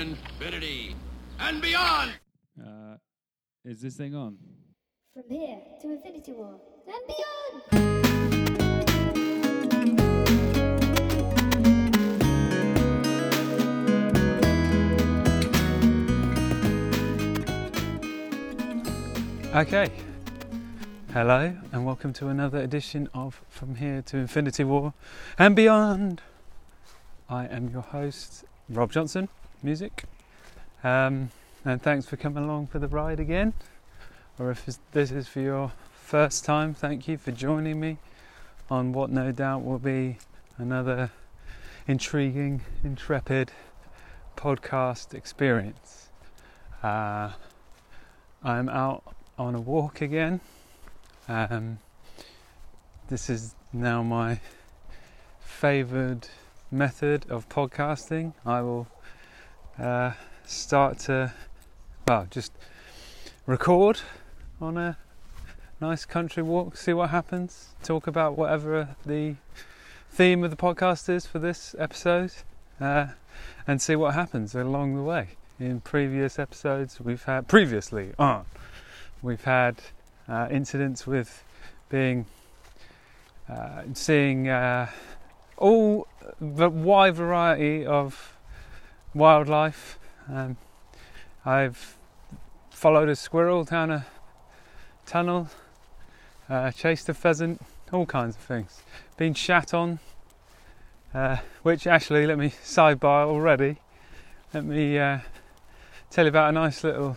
infinity and beyond. Uh, is this thing on? From here to Infinity War and beyond! Okay. Hello, and welcome to another edition of From Here to Infinity War and Beyond. I am your host, Rob Johnson, music. Um, and thanks for coming along for the ride again. Or if this is for your first time, thank you for joining me on what no doubt will be another intriguing, intrepid podcast experience. Uh, I'm out on a walk again. Um, this is now my favoured method of podcasting. I will uh, start to, well, just record on a nice country walk, see what happens, talk about whatever the theme of the podcast is for this episode, uh, and see what happens along the way. In previous episodes, we've had previously on, we've had uh, incidents with being uh, seeing uh, all the wide variety of wildlife. Um, I've followed a squirrel down a tunnel, uh, chased a pheasant, all kinds of things. Been shat on, uh, which actually, let me sidebar already. Let me uh, tell you about a nice little,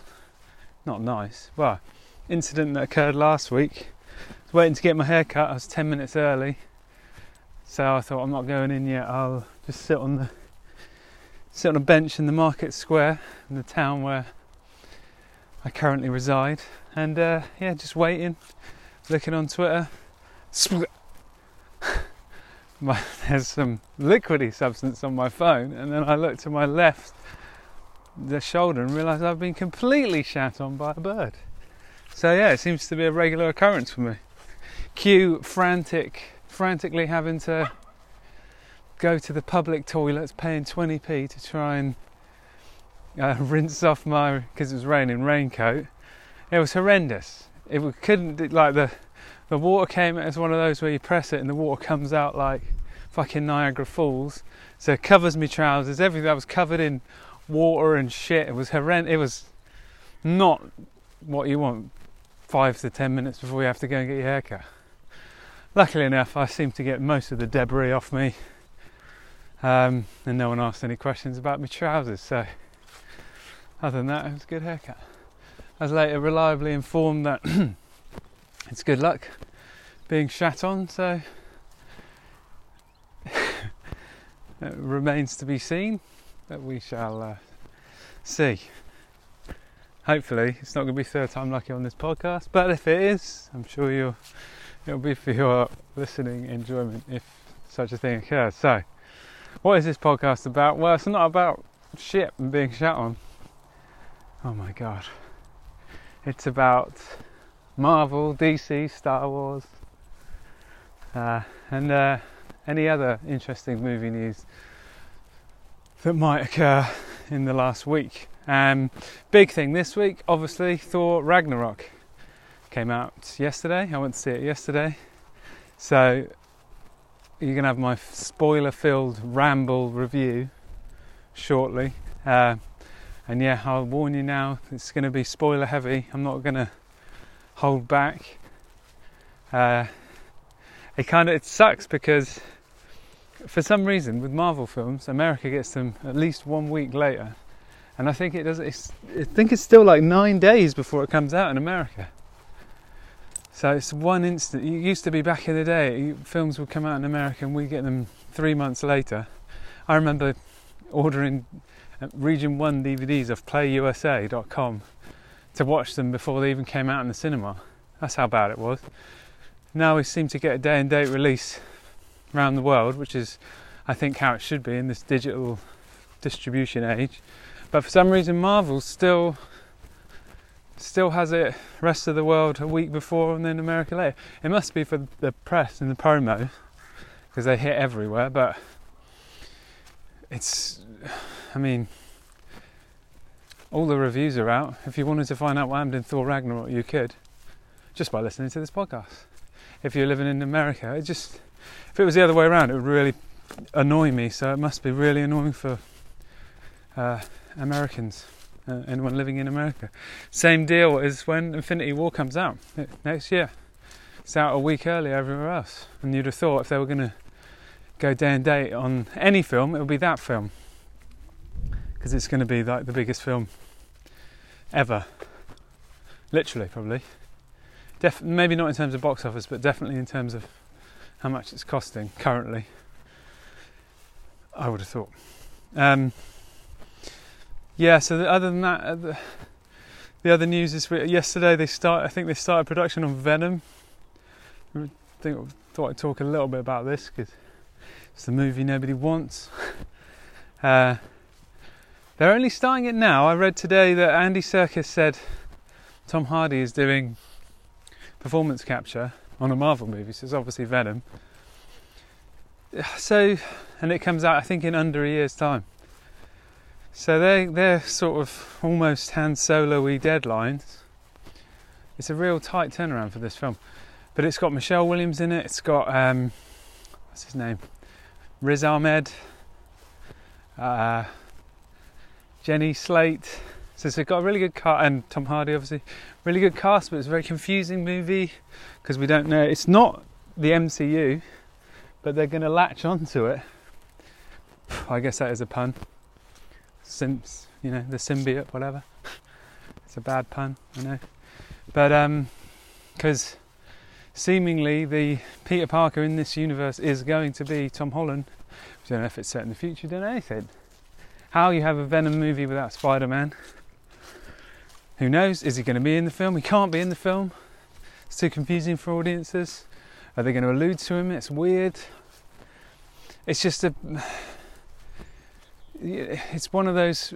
not nice, well, incident that occurred last week. I was waiting to get my hair cut. I was 10 minutes early, so I thought I'm not going in yet. I'll just sit on the sit on a bench in the market square in the town where I currently reside, and uh, yeah, just waiting, looking on Twitter. My, there's some liquidy substance on my phone, and then I look to my left, the shoulder, and realise I've been completely shat on by a bird. So yeah, it seems to be a regular occurrence for me. Cue frantic, frantically having to go to the public toilets, paying 20p to try and uh, rinse off my because it was raining raincoat. It was horrendous. It we couldn't like the the water came as one of those where you press it and the water comes out like fucking Niagara Falls. So it covers me trousers. Everything I was covered in water and shit. It was horrendous. It was not what you want five to ten minutes before you have to go and get your hair cut. Luckily enough, I seemed to get most of the debris off me, um, and no one asked any questions about my trousers. So, other than that, it was a good haircut. I was later reliably informed that it's good luck being shat on, so it remains to be seen, but we shall uh, see hopefully it's not going to be third time lucky on this podcast but if it is i'm sure you'll it'll be for your listening enjoyment if such a thing occurs so what is this podcast about well it's not about shit and being shat on oh my god it's about marvel dc star wars uh, and uh, any other interesting movie news that might occur in the last week um, big thing this week, obviously, Thor Ragnarok came out yesterday. I went to see it yesterday. So you're to have my spoiler filled ramble review shortly. Uh, and yeah, I'll warn you now, it's to be spoiler heavy. I'm not to hold back. Uh, it kind of it sucks because for some reason with Marvel films, America gets them at least one week later and I think it does. I think it's still like nine days before it comes out in America. So it's one instant. It used to be back in the day, films would come out in America and we get them three months later. I remember ordering uh, Region One DVDs of PlayUSA.com to watch them before they even came out in the cinema. That's how bad it was. Now we seem to get a day and date release around the world, which is, I think, how it should be in this digital distribution age. But for some reason, Marvel still still has it rest of the world a week before and then America later. It must be for the press and the promo because they hit everywhere. But it's, I mean, all the reviews are out. If you wanted to find out what happened in Thor Ragnarok, you could just by listening to this podcast. If you're living in America, it just if it was the other way around, it would really annoy me. So it must be really annoying for uh, Americans, uh, anyone living in America. Same deal as when Infinity War comes out next year. It's out a week early everywhere else, and you'd have thought if they were going to go day and date on any film, it would be that film because it's going to be like the biggest film ever, literally, probably. Def- maybe not in terms of box office, but definitely in terms of how much it's costing currently. I would have thought. Um, yeah. So the, other than that, uh, the, the, other news is we, yesterday they start. I think they started production on Venom. I think thought I'd talk a little bit about this because it's the movie nobody wants. Uh, they're only starting it now. I read today that Andy Serkis said Tom Hardy is doing performance capture on a Marvel movie, so it's obviously Venom. So, and it comes out, I think, in under a year's time. So they they're sort of almost Han Solo-y deadlines. It's a real tight turnaround for this film, but it's got Michelle Williams in it. It's got um, what's his name, Riz Ahmed, uh, Jenny Slate. So it's got a really good cast, and Tom Hardy obviously, really good cast, but it's a very confusing movie because we don't know. It's not the MCU, but they're going to latch onto it. I guess that is a pun. Since you know the symbiote, whatever. it's a bad pun, I know, but um, because seemingly the Peter Parker in this universe is going to be Tom Holland. I don't know if it's set in the future. Don't know anything. How you have a Venom movie without Spider-Man? Who knows? Is he going to be in the film? He can't be in the film. It's too confusing for audiences. Are they going to allude to him? It's weird. It's just a. It's one of those.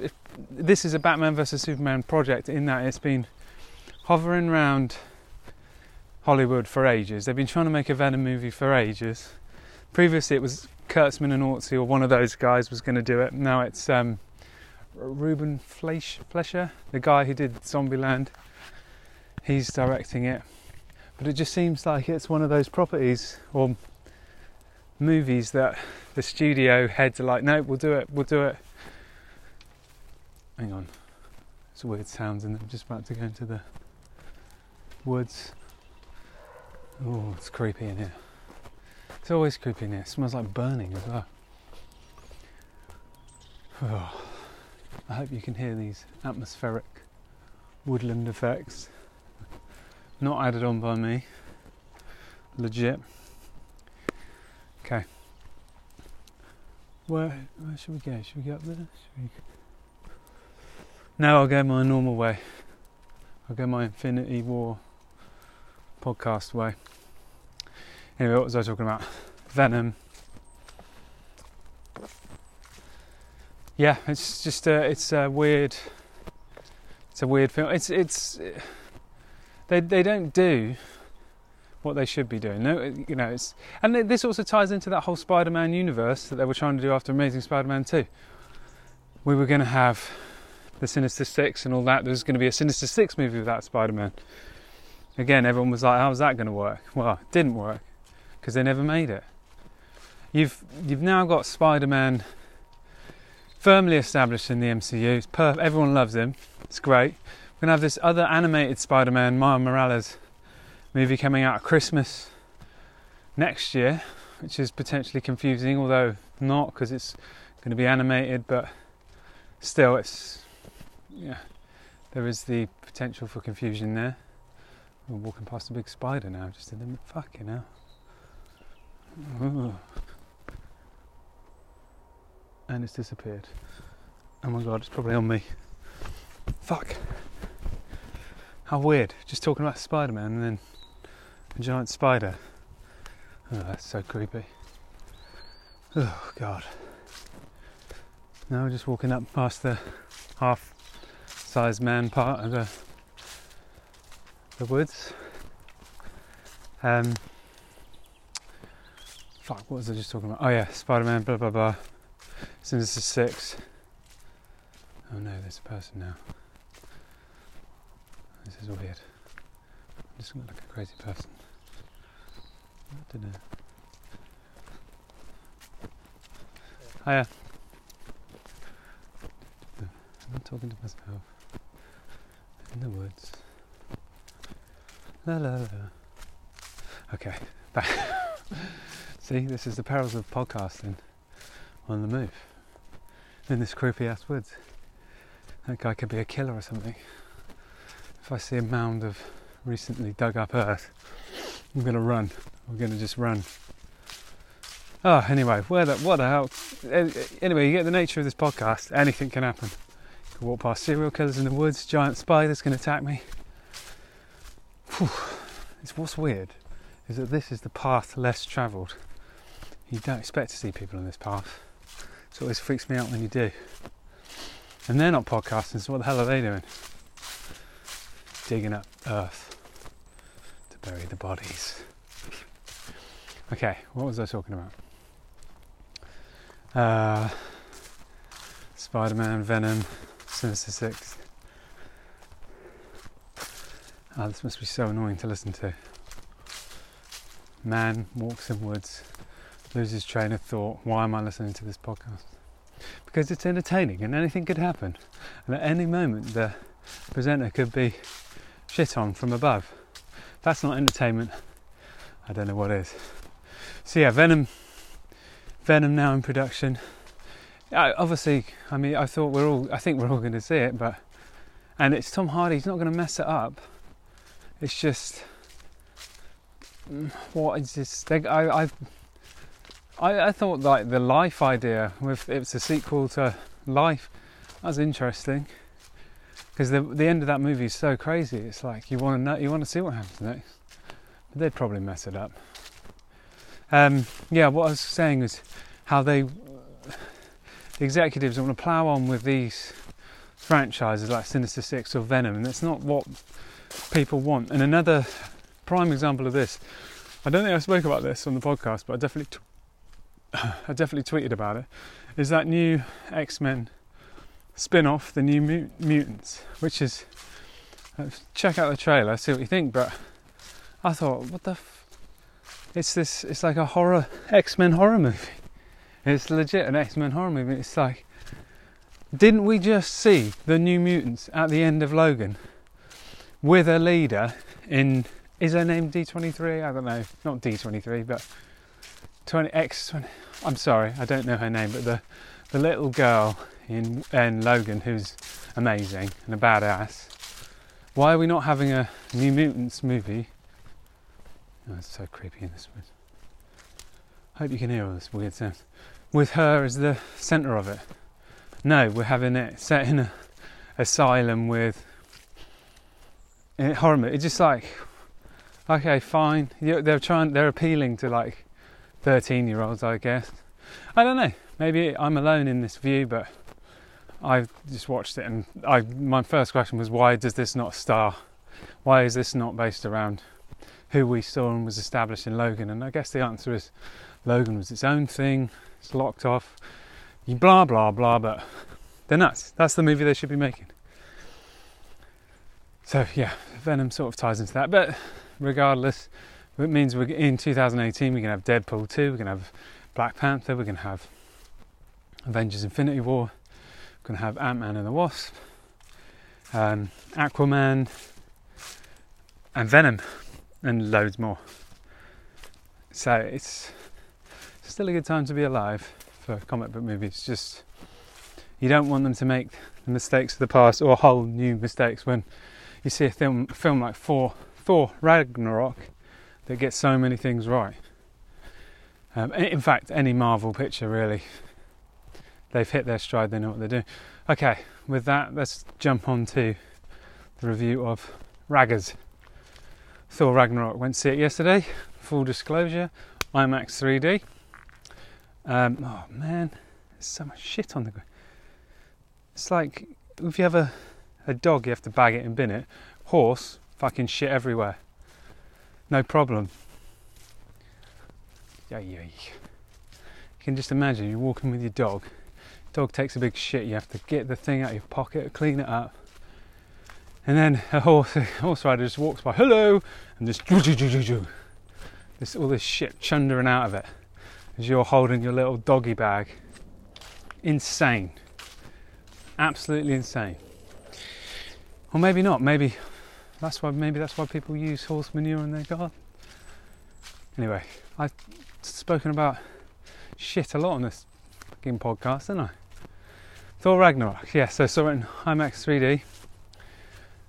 This is a Batman versus Superman project in that it's been hovering around Hollywood for ages. They've been trying to make a Venom movie for ages. Previously, it was Kurtzman and Orci, or one of those guys, was going to do it. Now it's um, Ruben Fleisch, Fleischer, the guy who did Zombieland. He's directing it. But it just seems like it's one of those properties or movies that the studio heads are like, no, we'll do it, we'll do it. Hang on. It's weird sounds, and I'm just about to go into the woods. Oh, it's creepy in here. It's always creepy in here. It smells like burning as well. Oh. I hope you can hear these atmospheric woodland effects. Not added on by me. Legit. Okay. Where, where should we go? Should we go up there? We... Now I'll go my normal way. I'll go my Infinity War podcast way. Anyway, what was I talking about? Venom. yeah, it's just a, it's a weird, it's a weird film. It's it's they they don't do what they should be doing. No, you know, it's and this also ties into that whole Spider-Man universe that they were trying to do after Amazing Spider-Man 2. We were going to have the Sinister Six and all that. There was going to be a Sinister Six movie without Spider-Man. Again, everyone was like, "How's that going to work?" Well, it didn't work because they never made it. You've you've now got Spider-Man firmly established in the MCU. Perf- everyone loves him. It's great. We're gonna have this other animated Spider-Man, Miles Morales movie coming out at Christmas next year, which is potentially confusing, although not because it's going to be animated. But still, it's yeah, there is the potential for confusion there. We're walking past a big spider now, just in the fucking hell. Ooh and it's disappeared. Oh my god, it's probably on me. Fuck. How weird. Just talking about Spider Man and then a giant spider. Oh, that's so creepy. Oh god. Now we're just walking up past the half sized man part of the, the woods. Um, fuck, what was I just talking about? Oh yeah, Spider Man, blah blah blah. Since this is six. Oh no, there's a person now. This is weird. Just looking like a crazy person. I don't know. Hiya. I'm not talking to myself. In the woods. La la la. Okay, back. See, this is the perils of podcasting on the move. In this creepy ass woods. That guy could be a killer or something. If I see a mound of recently dug up earth, I'm gonna run. I'm gonna just run. Oh, anyway, where the what the hell? Anyway, you get the nature of this podcast. Anything can happen. You can walk past serial killers in the woods. Giant spiders can attack me. Phew. It's what's weird is that this is the path less travelled. You don't expect to see people on this path. So it always freaks me out when you do. And they're not podcasting, so what the hell are they doing? Digging up earth to bury the bodies. Okay, what was I talking about? Uh, Spider Man, Venom, Sinister Six. Ah, this must be so annoying to listen to. Man walks in woods, loses train of thought. Why am I listening to this podcast? Because it's entertaining and anything could happen. And at any moment, the presenter could be shit on from above. That's not entertainment. I don't know what is. So yeah, Venom. Venom now in production. I, obviously, I mean, I thought we're all. I think we're all going to see it, but and it's Tom Hardy. He's not going to mess it up. It's just what is this? They, I, I, I, I thought like the Life idea with it's a sequel to Life. That was interesting because the the end of that movie is so crazy. It's like you want to know, you want to see what happens next. But they'd probably mess it up. Um, yeah, what I was saying is how they, the executives want to plough on with these franchises like Sinister Six or Venom, and that's not what people want. And another prime example of this, I don't think I spoke about this on the podcast, but I definitely, t- I definitely tweeted about it. Is that new X Men spin-off, the New Mut- Mutants, which is uh, check out the trailer, see what you think. But I thought, what the. F- it's this. It's like a horror X Men horror movie. It's legit an X Men horror movie. It's like, didn't we just see the New Mutants at the end of Logan with a leader in? Is her name D twenty three? I don't know. Not D twenty three, but twenty X twenty. I'm sorry, I don't know her name, but the the little girl in in Logan who's amazing and a badass. Why are we not having a New Mutants movie? Oh, it's so creepy in this woods. Hope you can hear all this weird sound. With her as the centre of it. No, we're having it set in a asylum with eh, in horror. movie. It's just like, okay, fine. They're trying. They're appealing to like thirteen-year-olds, I guess. I don't know. Maybe I'm alone in this view, but I just watched it, and I my first question was, why does this not star? Why is this not based around who we saw and was established in Logan? And I guess the answer is Logan was its own thing. It's locked off. You blah blah blah, but they're nuts. That's the movie they should be making. So yeah, Venom sort of ties into that. But regardless, it means we're in 2018. We can have Deadpool 2. We can have Black Panther. We can have Avengers: Infinity War. Can have Ant Man and the Wasp. Um, Aquaman and Venom and loads more. So it's still a good time to be alive for comic book movies. Just you don't want them to make the mistakes of the past or whole new mistakes when you see a film, a film like Thor, Thor Ragnarok that gets so many things right. Um, in fact, any Marvel picture really, they've hit their stride. They know what they're doing. Okay, with that, let's jump on to the review of Raggers. Thor Ragnarok went to see it yesterday. Full disclosure, IMAX 3D. Um, oh man, there's so much shit on the ground. It's like if you have a, a dog, you have to bag it and bin it. Horse, fucking shit everywhere. No problem. Yeah, yeah. You can just imagine you're walking with your dog. Dog takes a big shit. You have to get the thing out of your pocket, clean it up, And then a horse, a horse rider just walks by, hello, and just this all this shit chundering out of it as you're holding your little doggy bag. Insane, absolutely insane. Or maybe not. Maybe that's why. Maybe that's why people use horse manure in their garden. Anyway, I've spoken about shit a lot on this fucking podcast, didn't I? Thor Ragnarok. Yeah, so saw it in IMAX 3D.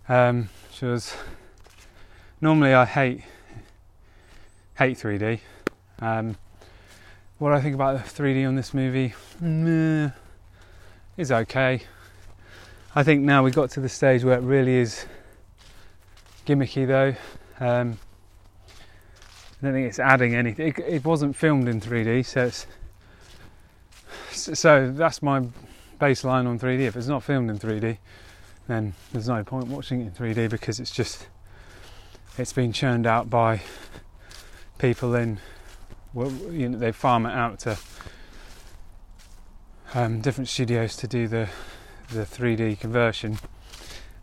Um, which was normally I hate hate 3D. Um, what I think about the 3D on this movie is okay. I think now we got to the stage where it really is gimmicky, though. Um, I don't think it's adding anything. It, it wasn't filmed in 3D, so it's so that's my baseline on 3D. If it's not filmed in 3D, then there's no point watching it in 3D because it's just it's been churned out by people in well, you know they farm it out to um, different studios to do the the 3D conversion,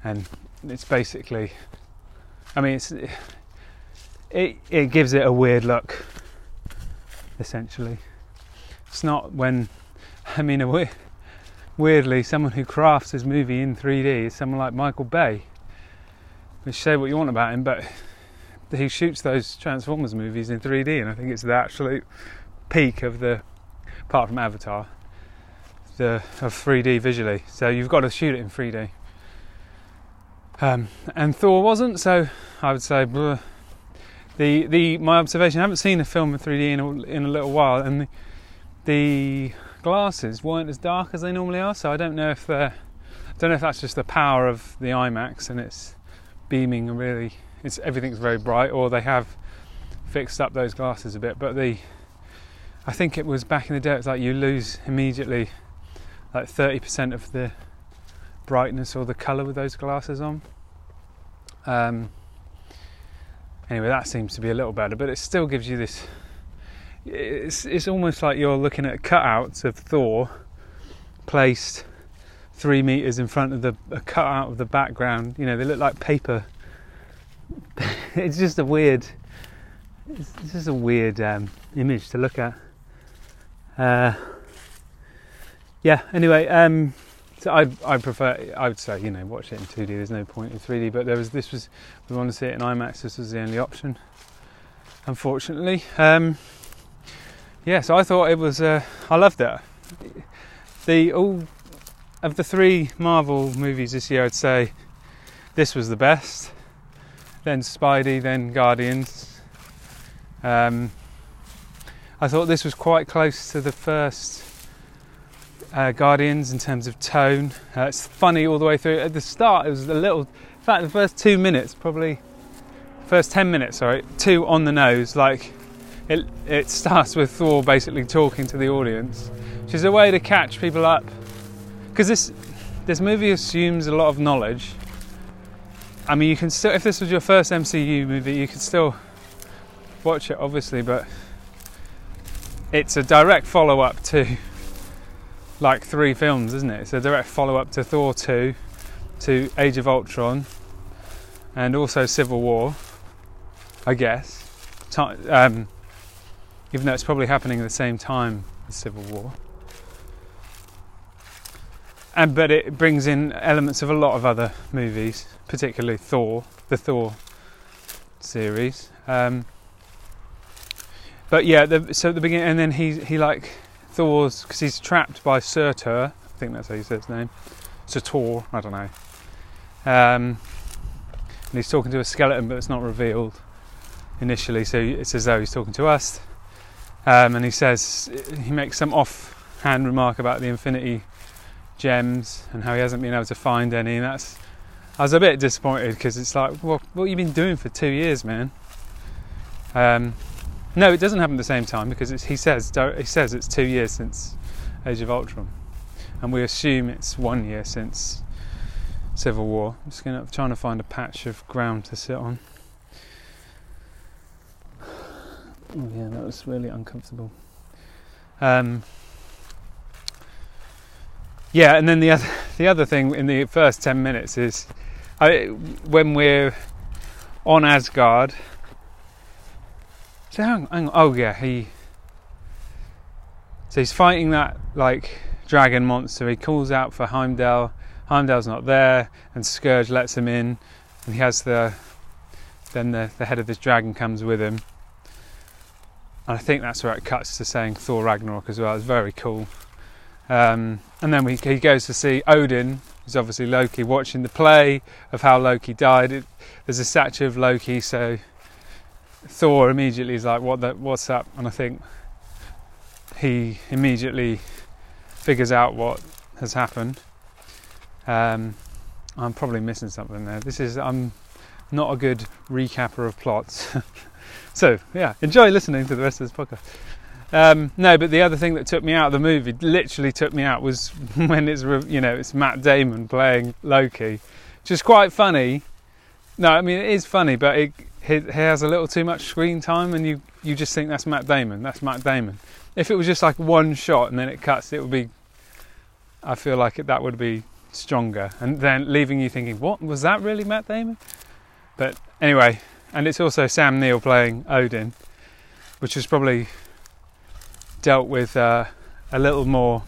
and it's basically, I mean, it's it it gives it a weird look. Essentially, it's not when I mean weirdly, someone who crafts his movie in 3D is someone like Michael Bay. Which say what you want about him, but he shoots those Transformers movies in 3D, and I think it's the absolute peak of the, apart from Avatar, the of 3D visually. So you've got to shoot it in 3D. Um, and Thor wasn't, so I would say bleh. the the my observation. I haven't seen a film in 3D in a, in a little while, and the, the glasses weren't as dark as they normally are. So I don't know if they're, I don't know if that's just the power of the IMAX and it's beaming and really, it's everything's very bright, or they have fixed up those glasses a bit. But the, I think it was back in the day. It's like you lose immediately, like thirty percent of the brightness or the color with those glasses on. Um, anyway, that seems to be a little better, but it still gives you this it's it's almost like you're looking at cutouts of Thor placed three meters in front of the a cutout of the background. You know, they look like paper. it's just a weird. It's, just a weird um, image to look at. Uh, yeah. Anyway, um, so I I prefer. I would say you know watch it in 2D. There's no point in 3D. But there was this was we want to see it in IMAX. This was the only option. Unfortunately. Um, yeah, so I thought it was. Uh, I loved it. The all of the three Marvel movies this year, I'd say this was the best. Then Spidey, then Guardians. Um, I thought this was quite close to the first uh, Guardians in terms of tone. Uh, it's funny all the way through. At the start, it was a little. In fact, the first two minutes, probably first ten minutes, sorry, two on the nose, like it, it starts with Thor basically talking to the audience, which is a way to catch people up. Because this, this movie assumes a lot of knowledge. I mean, you can still, if this was your first MCU movie, you could still watch it, obviously, but it's a direct follow up to like three films, isn't it? It's a direct follow up to Thor 2, to Age of Ultron, and also Civil War, I guess. Um, even though it's probably happening at the same time as Civil War. And but it brings in elements of a lot of other movies, particularly Thor, the Thor series. Um, but yeah, the, so at the beginning, and then he he like Thor's because he's trapped by Surtur. I think that's how you say his name. Surtur, I don't know. Um, and he's talking to a skeleton, but it's not revealed initially. So it's as though he's talking to us. Um, and he says he makes some offhand remark about the Infinity gems and how he hasn't been able to find any. And that's I was a bit disappointed because it's like, well, what have you been doing for two years, man? Um, no, it doesn't happen at the same time because he says he says it's two years since Age of Ultron, and we assume it's one year since Civil War. I'm just gonna, trying to find a patch of ground to sit on. Oh, yeah, that was really uncomfortable. Um, yeah, and then the other the other thing in the first ten minutes is I, when we're on Asgard. So hang, hang on. Oh yeah, he. So he's fighting that like dragon monster. He calls out for Heimdall. Heimdall's not there, and Skurge lets him in, and he has the. Then the, the head of this dragon comes with him. And I think that's where it cuts to saying Thor Ragnarok as well. It's very cool. Um, and then we, he goes to see Odin, who's obviously Loki, watching the play of how Loki died. It, there's a statue of Loki, so Thor immediately is like, "What? The, what's up?" And I think he immediately figures out what has happened. Um, I'm probably missing something there. This is I'm not a good recapper of plots. so yeah, enjoy listening to the rest of this podcast. Um, no, but the other thing that took me out of the movie, literally took me out, was when it's you know it's Matt Damon playing Loki, which is quite funny. No, I mean it is funny, but it, it has a little too much screen time, and you you just think that's Matt Damon. That's Matt Damon. If it was just like one shot and then it cuts, it would be. I feel like it, that would be stronger, and then leaving you thinking, what was that really Matt Damon? But anyway, and it's also Sam Neill playing Odin, which is probably dealt with uh, a little more,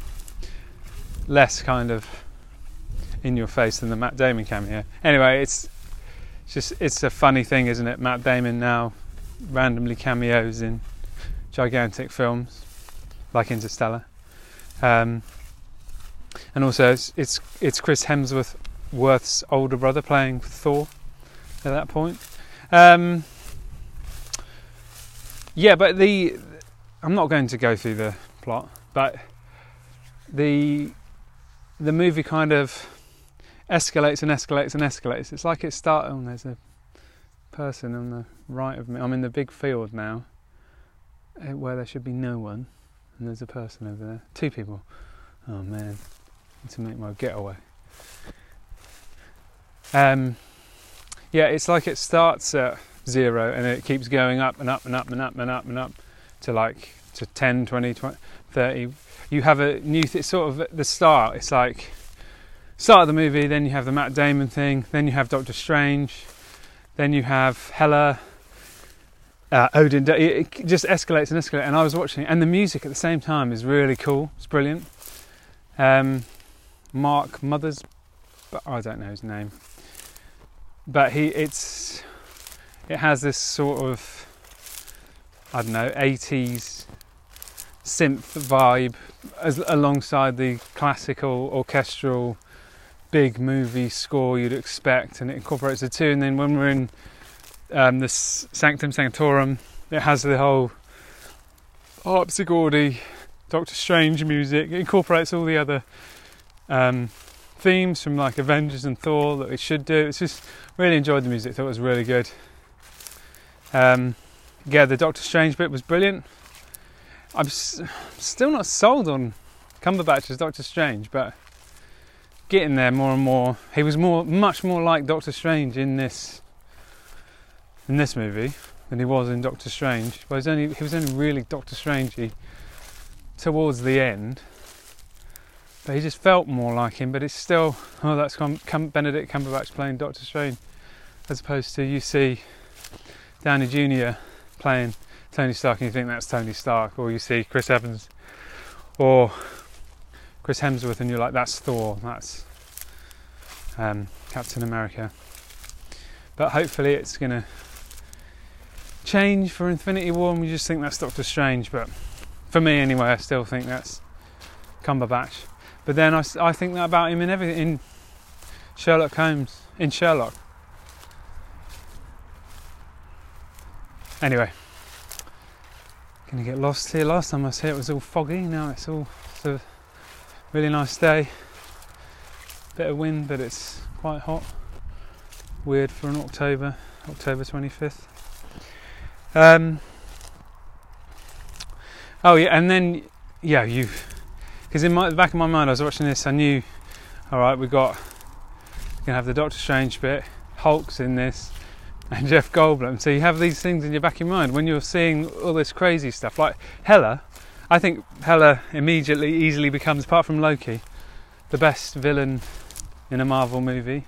less kind of in your face than the Matt Damon cameo. Anyway, it's just it's a funny thing, isn't it? Matt Damon now randomly cameos in gigantic films like Interstellar, um, and also it's, it's it's Chris Hemsworth Worth's older brother playing Thor at that point. Um, yeah, but the I'm not going to go through the plot, but the the movie kind of escalates and escalates and escalates. It's like it starts. Oh, there's a person on the right of me. I'm in the big field now, eh, where there should be no one, and there's a person over there. Two people. Oh man, to make my getaway. Um, yeah, it's like it starts at zero and it keeps going up and up and up and up and up and up to like to 10, 20, 20 30. You have a new th- sort of the start. It's like start of the movie, then you have the Matt Damon thing, then you have Doctor Strange, then you have Hela, uh, Odin. It just escalates and escalates. And I was watching, it and the music at the same time is really cool. It's brilliant. Um, Mark Mothers, but I don't know his name, but he it's it has this sort of I don't know 80s synth vibe as, alongside the classical orchestral big movie score you'd expect, and it incorporates the two. And then when we're in um, this Sanctum Sanctorum, it has the whole harpsichordy, Doctor Strange music. It incorporates all the other um, themes from like Avengers and Thor that we should do. It's just really enjoyed the music. Thought it was really good. Um, yeah, the Doctor Strange bit was brilliant. I'm s- still not sold on Cumberbatch as Doctor Strange, but getting there more and more. He was more, much more like Doctor Strange in this in this movie than he was in Doctor Strange. But he was only he was only really Doctor Strangey towards the end. But he just felt more like him. But it's still oh that's Benedict Cumberbatch playing Doctor Strange, as opposed to you see Downey Jr. playing Tony Stark and you think that's Tony Stark, or you see Chris Evans or Chris Hemsworth and you're like, that's Thor, that's um, Captain America. But hopefully it's going to change for Infinity War and we just think that's Doctor Strange. But for me anyway, I still think that's Cumberbatch. But then I, I think that about him in everything, in Sherlock Holmes, in Sherlock. Anyway, gonna get lost here. Last time I was here, it was all foggy. Now it's all it's a really nice day. Bit of wind, but it's quite hot. Weird for an October, October 25th. Um, oh yeah, and then yeah, you because in my, the back of my mind, I was watching this. I knew, all right, we got we're gonna have the Doctor Strange bit. Hulk's in this and Jeff Goldblum. So you have these things in your back of your mind when you're seeing all this crazy stuff. Like Hela, I think Hela immediately, easily becomes, apart from Loki, the best villain in a Marvel movie.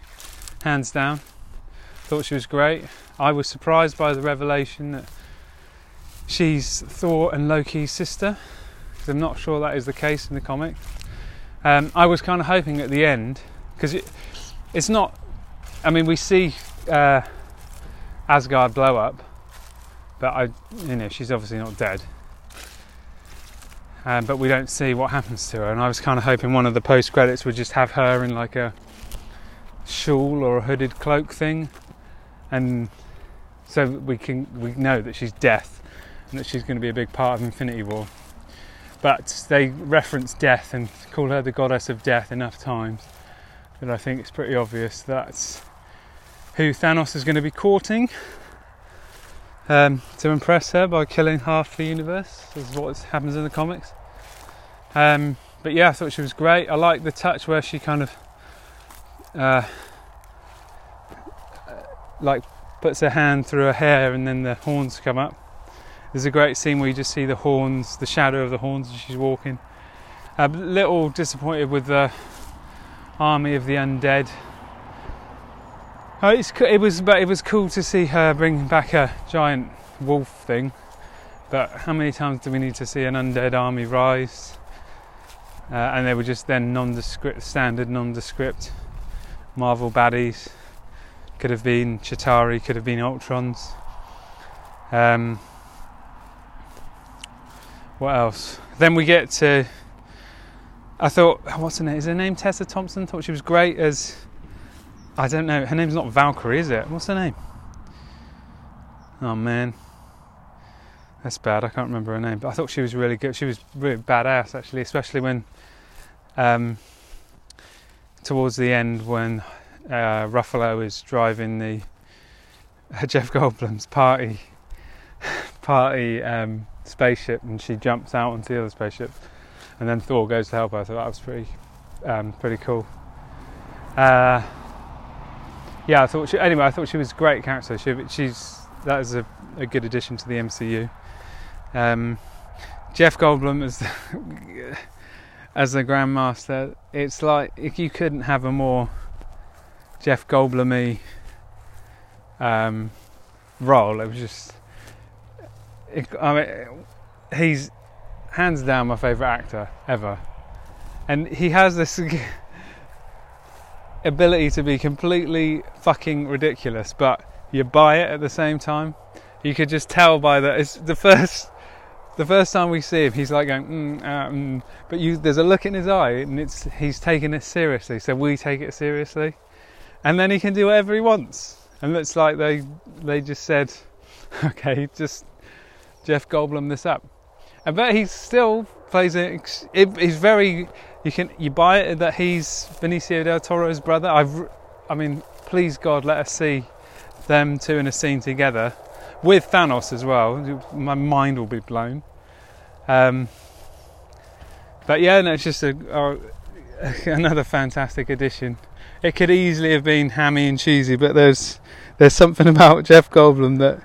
hands down. Thought she was great. I was surprised by the revelation that she's Thor and Loki's sister, I'm not sure that is the case in the comic. Um, I was kind of hoping at the end, because it, it's not. I mean, we see uh, Asgard blow up, but I, you know, she's obviously not dead. Um, but we don't see what happens to her, and I was kind of hoping one of the post credits would just have her in like a shawl or a hooded cloak thing, and so we can we know that she's death and that she's going to be a big part of Infinity War. But they reference death and call her the goddess of death enough times that I think it's pretty obvious that's who Thanos is going to be courting um, to impress her by killing half the universe, is what happens in the comics. Um, but yeah, I thought she was great. I like the touch where she kind of uh, like puts her hand through her hair and then the horns come up. There's a great scene where you just see the horns, the shadow of the horns as she's walking. A little disappointed with the army of the undead. It's, it was, but it was cool to see her bring back a giant wolf thing. But how many times do we need to see an undead army rise? Uh, and they were just then nondescript, standard nondescript Marvel baddies. Could have been Chitauri, could have been Ultrons. Um, what else? Then we get to. I thought, what's her name? Is her name Tessa Thompson? Thought she was great as. I don't know. Her name's not Valkyrie, is it? What's her name? Oh man, that's bad. I can't remember her name, but I thought she was really good. She was really badass, actually, especially when, um, towards the end, when uh, Ruffalo is driving the uh, Jeff Goldblum's party party um, spaceship, and she jumps out onto the other spaceship, and then Thor goes to help her. So that was pretty um, pretty cool. Uh, yeah, I thought she, anyway. I thought she was a great character. She, she's that is a, a good addition to the MCU. Um, Jeff Goldblum as the, as the Grandmaster. It's like if you couldn't have a more Jeff Goldblum um, role. It was just, I mean, he's hands down my favourite actor ever, and he has this ability to be completely fucking ridiculous, but you buy it at the same time. You could just tell by that. It's the first. The first time we see him, he's like going, mm, uh, mm, but you, there's a look in his eye, and it's he's taking it seriously. So we take it seriously and then he can do whatever he wants. And it's like they they just said, okay, just Jeff Goldblum this up. I bet he still plays it. He's very. You can you buy it that he's Benicio del Toro's brother. I've, I mean, please God, let us see them two in a scene together with Thanos as well. My mind will be blown. Um, but yeah, no, it's just a, a another fantastic addition it could easily have been hammy and cheesy, but there's there's something about Jeff Goldblum that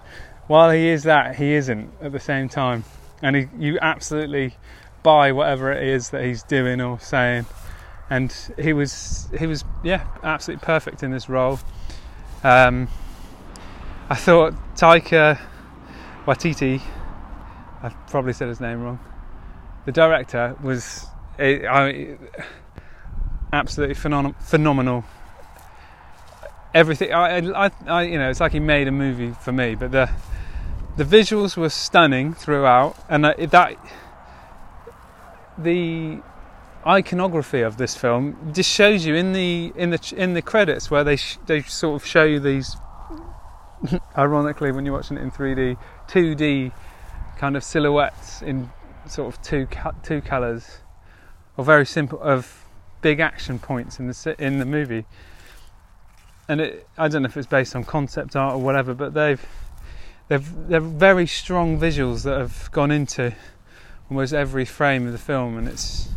while he is that, he isn't at the same time, and he, you absolutely buy whatever it is that he's doing or saying, and he was he was yeah absolutely perfect in this role. Um, I thought Taika Waititi, I probably said his name wrong. The director was. I, absolutely phenom- phenomenal. Everything, I, I, I, you know, it's like he made a movie for me. But the the visuals were stunning throughout, and that the iconography of this film just shows you in the in the in the credits where they sh- they sort of show you these. ironically, when you're watching it in 3D, 2D kind of silhouettes in sort of two two colours, or very simple of big action points in the in the movie. And it, I don't know if it's based on concept art or whatever, but they've they've they're very strong visuals that have gone into almost every frame of the film, and it's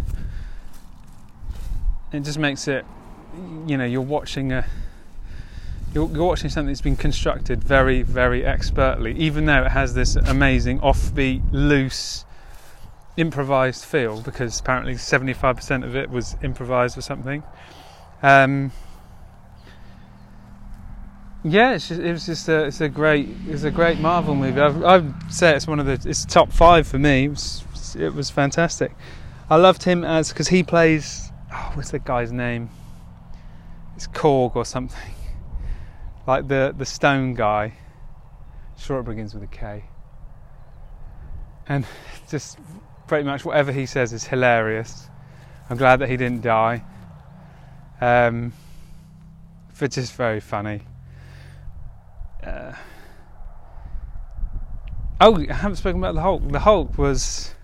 it just makes it you know you're watching a you're, you're watching something that's been constructed very very expertly, even though it has this amazing offbeat, loose improvised feel because apparently 75% of it was improvised or something. Um, yeah, it's just, it was just a, it's a great, it's a great Marvel movie. I've, I'd say it's one of the, it's top five for me. It was, it was fantastic. I loved him as because he plays, oh, what's the guy's name? It's Korg or something, like the the stone guy. Sure, it begins with a K. And just pretty much whatever he says is hilarious. I'm glad that he didn't die. Um, but just very funny. Uh, oh, I haven't spoken about the Hulk. The Hulk was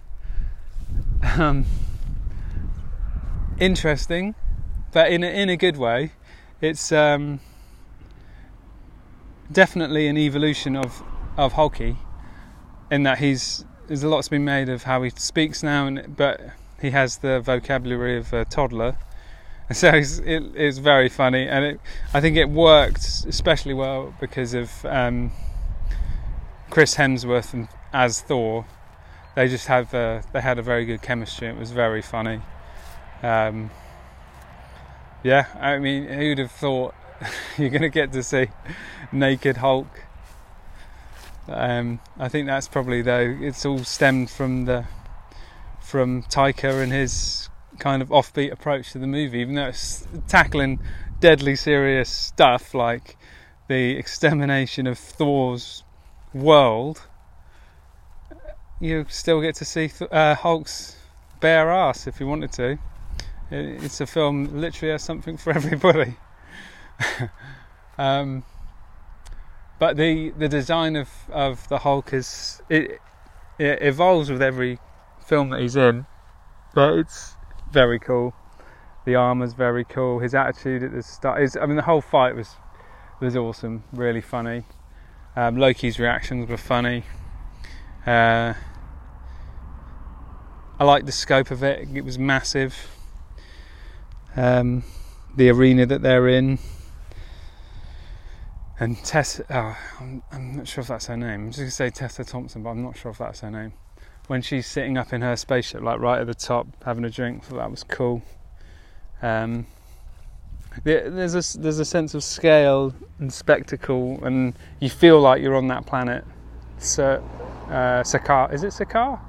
um, interesting, but in a, in a good way. It's um, definitely an evolution of of Hulky, in that he's there's a lot's been made of how he speaks now, and but he has the vocabulary of a toddler. So it's, it, it's very funny, and it, I think it worked especially well because of um, Chris Hemsworth and, as Thor. They just have a, they had a very good chemistry. It was very funny. Um, yeah, I mean, who'd have thought you're going to get to see naked Hulk? Um, I think that's probably though it's all stemmed from the from Taika and his kind of offbeat approach to the movie, even though it's tackling deadly serious stuff like the extermination of Thor's world. You still get to see uh, Hulk's bare ass if you wanted to. It's a film literally has something for everybody. um, but the the design of of the Hulk is it, it evolves with every film that he's in, but it's very cool. The armor's very cool. His attitude at the start is I mean the whole fight was was awesome, really funny. Um, Loki's reactions were funny. Uh, I liked the scope of it. It was massive. Um, the arena that they're in and Tessa, oh, I'm, I'm, not sure if that's her name. I'm just going to say Tessa Thompson, but I'm not sure if that's her name. When she's sitting up in her spaceship, like right at the top, having a drink, that was cool. Um, there's a there's a sense of scale and spectacle, and you feel like you're on that planet. So, uh, Sakaar, is it Sakaar?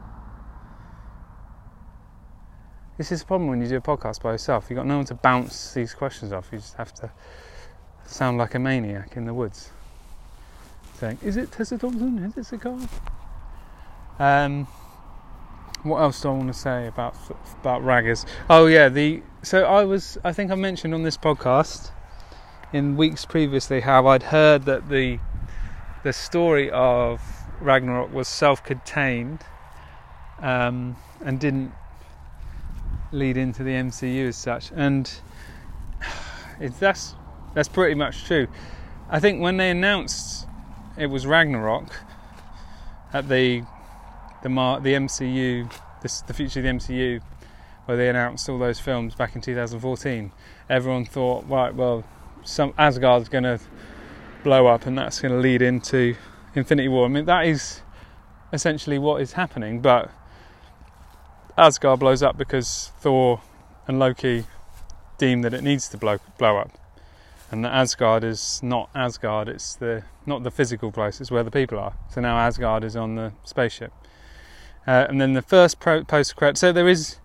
This is the problem when you do a podcast by yourself. You've got no one to bounce these questions off. You just have to sound like a maniac in the woods, saying, "Is it Tessa Thompson? Is it Sakaar?" Um, what else do I want to say about about Raggers? Oh yeah, the so I was I think I mentioned on this podcast in weeks previously how I'd heard that the the story of Ragnarok was self-contained um, and didn't lead into the MCU as such, and it's that's that's pretty much true. I think when they announced it was Ragnarok at the the Mar- the MCU, this, the future of the MCU, where they announced all those films back in 2014, everyone thought, right, well, some Asgard's going to blow up, and that's going to lead into Infinity War. I mean, that is essentially what is happening, but Asgard blows up because Thor and Loki deem that it needs to blow blow up and Asgard is not Asgard. It's the not the physical place. It's where the people are. So now Asgard is on the spaceship, uh, and then the first post credit. So there is,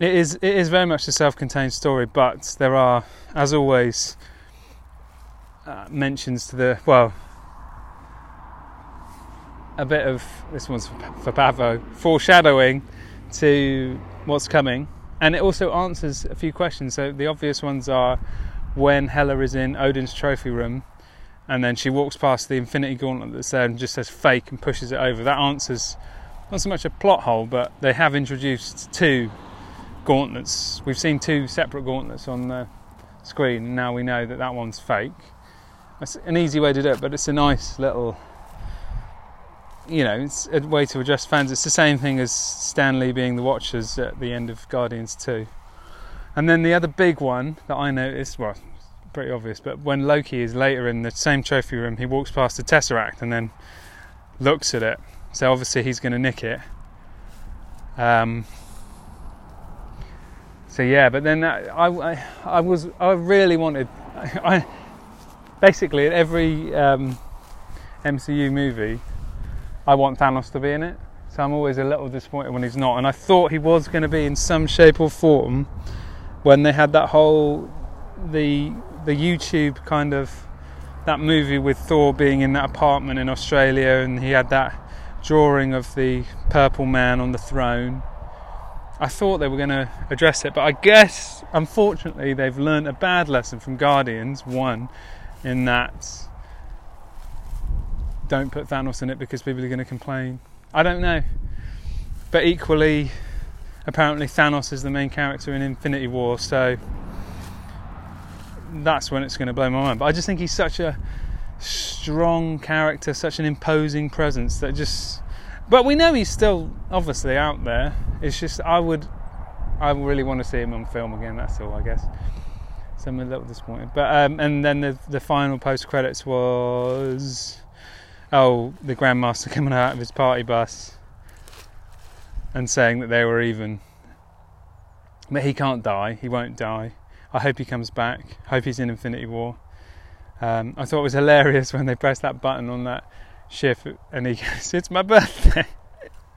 it is it is very much a self-contained story, but there are, as always, uh, mentions to the well, a bit of this one's for, for Pavo foreshadowing to what's coming, and it also answers a few questions. So the obvious ones are when Hela is in Odin's trophy room and then she walks past the Infinity Gauntlet that's there and just says fake and pushes it over. That answers not so much a plot hole, but they have introduced two gauntlets. We've seen two separate gauntlets on the screen, and now we know that that one's fake. That's an easy way to do it, but it's a nice little, you know, it's a way to address fans. It's the same thing as Stan Lee being the Watchers at the end of Guardians 2. And then the other big one that I noticed, well, pretty obvious, but when Loki is later in the same trophy room, he walks past the Tesseract and then looks at it. So obviously he's going to nick it. Um, so yeah, but then that, I, I, I was I really wanted I basically in every um, MCU movie, I want Thanos to be in it. So I'm always a little disappointed when he's not. And I thought he was going to be in some shape or form when they had that whole the the YouTube kind of that movie with Thor being in that apartment in Australia and he had that drawing of the purple man on the throne. I thought they were going to address it, but I guess unfortunately they've learned a bad lesson from Guardians 1 in that don't put Thanos in it because people are going to complain. I don't know. But equally, apparently Thanos is the main character in Infinity War, so that's when it's going to blow my mind. But I just think he's such a strong character, such an imposing presence that just. But we know he's still obviously out there. It's just I would, I really want to see him on film again. That's all, I guess. So I'm a little disappointed. But um, and then the the final post credits was, oh, the Grandmaster coming out of his party bus and saying that they were even. But he can't die. He won't die. I hope he comes back. Hope he's in Infinity War. Um, I thought it was hilarious when they pressed that button on that shift and he goes, "It's my birthday."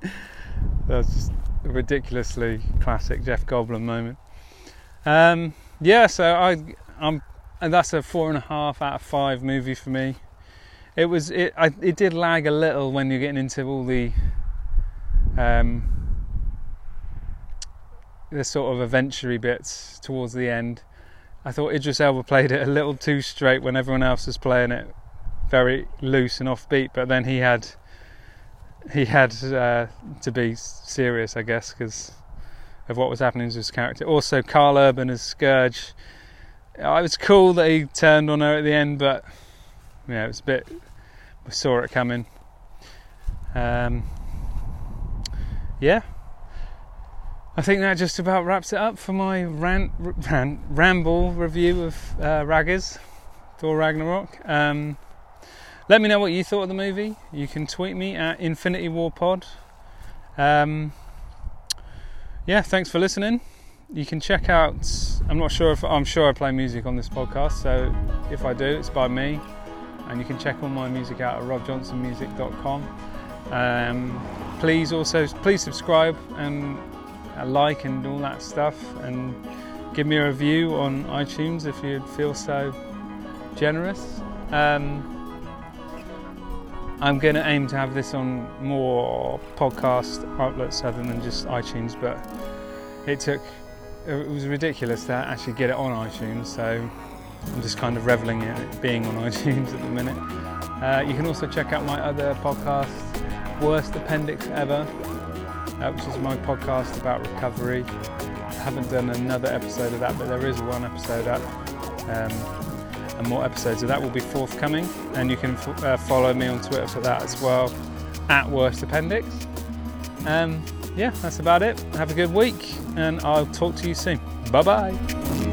That's just a ridiculously classic Jeff Goldblum moment. Um, yeah, so I, I'm, and that's a four and a half out of five movie for me. It was it. I, it did lag a little when you're getting into all the, um, the sort of adventure bits towards the end. I thought Idris Elba played it a little too straight when everyone else was playing it very loose and offbeat, but then he had he had uh, to be serious, I guess, because of what was happening to his character. Also, Karl Urban as Skurge. It was cool that he turned on her at the end, but yeah, it was a bit. We saw it coming. Um, yeah, I think that just about wraps it up for my rant, rant ramble review of uh, Raggers, Thor Ragnarok. Um, let me know what you thought of the movie. You can tweet me at Infinity War Pod. Um, yeah, thanks for listening. You can check out. I'm not sure if I'm sure I play music on this podcast, so if I do, it's by me. And you can check all my music out at robjohnsonmusic.com. Um, please also please subscribe and a like and all that stuff and give me a review on iTunes if you feel so generous. Um, I'm going to aim to have this on more podcast outlets other than just iTunes, but it took it was ridiculous to actually get it on iTunes, so I'm just kind of reveling in it being on iTunes at the minute. Uh, you can also check out my other podcast, Worst Appendix Ever, which is my podcast about recovery. I haven't done another episode of that, but there is one episode up. Um, and more episodes of that will be forthcoming. And you can f- uh, follow me on Twitter for that as well, at Worst Appendix. Um, yeah, that's about it. Have a good week, and I'll talk to you soon. Bye bye.